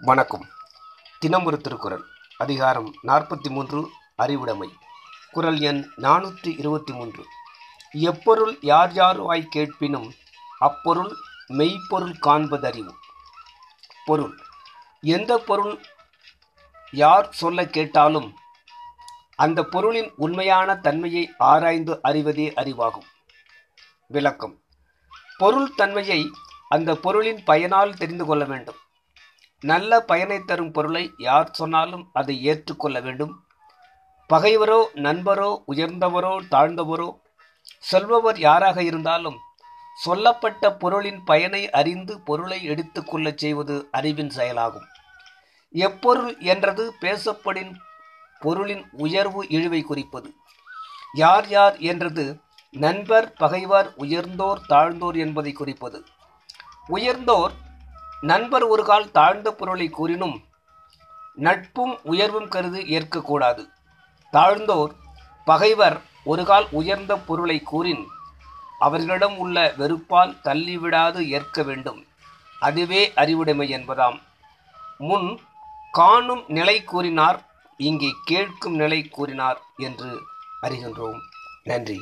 வணக்கம். தினமொரு திருக்குறள். அதிகாரம் நாற்பத்தி மூன்று அறிவுடைமை. குறள் எண் நானூற்றி இருபத்தி மூன்று எப்பொருள் யார் யாருவாய் கேட்பினும் அப்பொருள் மெய்ப்பொருள் காண்பதறிவு. பொருள். எந்த பொருள் யார் சொல்ல கேட்டாலும் அந்த பொருளின் உண்மையான தன்மையை ஆராய்ந்து அறிவதே அறிவாகும். விளக்கம். பொருள் தன்மையை அந்த பொருளின் பயனால் தெரிந்து கொள்ள வேண்டும். நல்ல பயனை தரும் பொருளை யார் சொன்னாலும் அதை ஏற்றுக்கொள்ள வேண்டும். பகைவரோ நண்பரோ உயர்ந்தவரோ தாழ்ந்தவரோ சொல்பவர் யாராக இருந்தாலும் சொல்லப்பட்ட பொருளின் பயனை அறிந்து பொருளை எடுத்துக்கொள்ளச் செய்வது அறிவின் செயலாகும். எப்பொருள் என்றது பேசப்படின் பொருளின் உயர்வு இழிவை குறிப்பது. யார் யார் என்றது நண்பர் பகைவர் உயர்ந்தோர் தாழ்ந்தோர் என்பதை குறிப்பது. உயர்ந்தோர் நண்பர் ஒரு கால் தாழ்ந்த பொருளை கூறினும் நட்பும் உயர்வும் கருது ஏற்கக்கூடாது. தாழ்ந்தோர் பகைவர் ஒரு கால் உயர்ந்த பொருளை கூறின் அவர்களிடம் உள்ள வெறுப்பால் தள்ளிவிடாது ஏற்க வேண்டும். அதுவே அறிவுடைமை என்பதாம். முன் காணும் நிலை கூறினார் இங்கே கேட்கும் நிலை கூறினார் என்று அறிகின்றோம். நன்றி.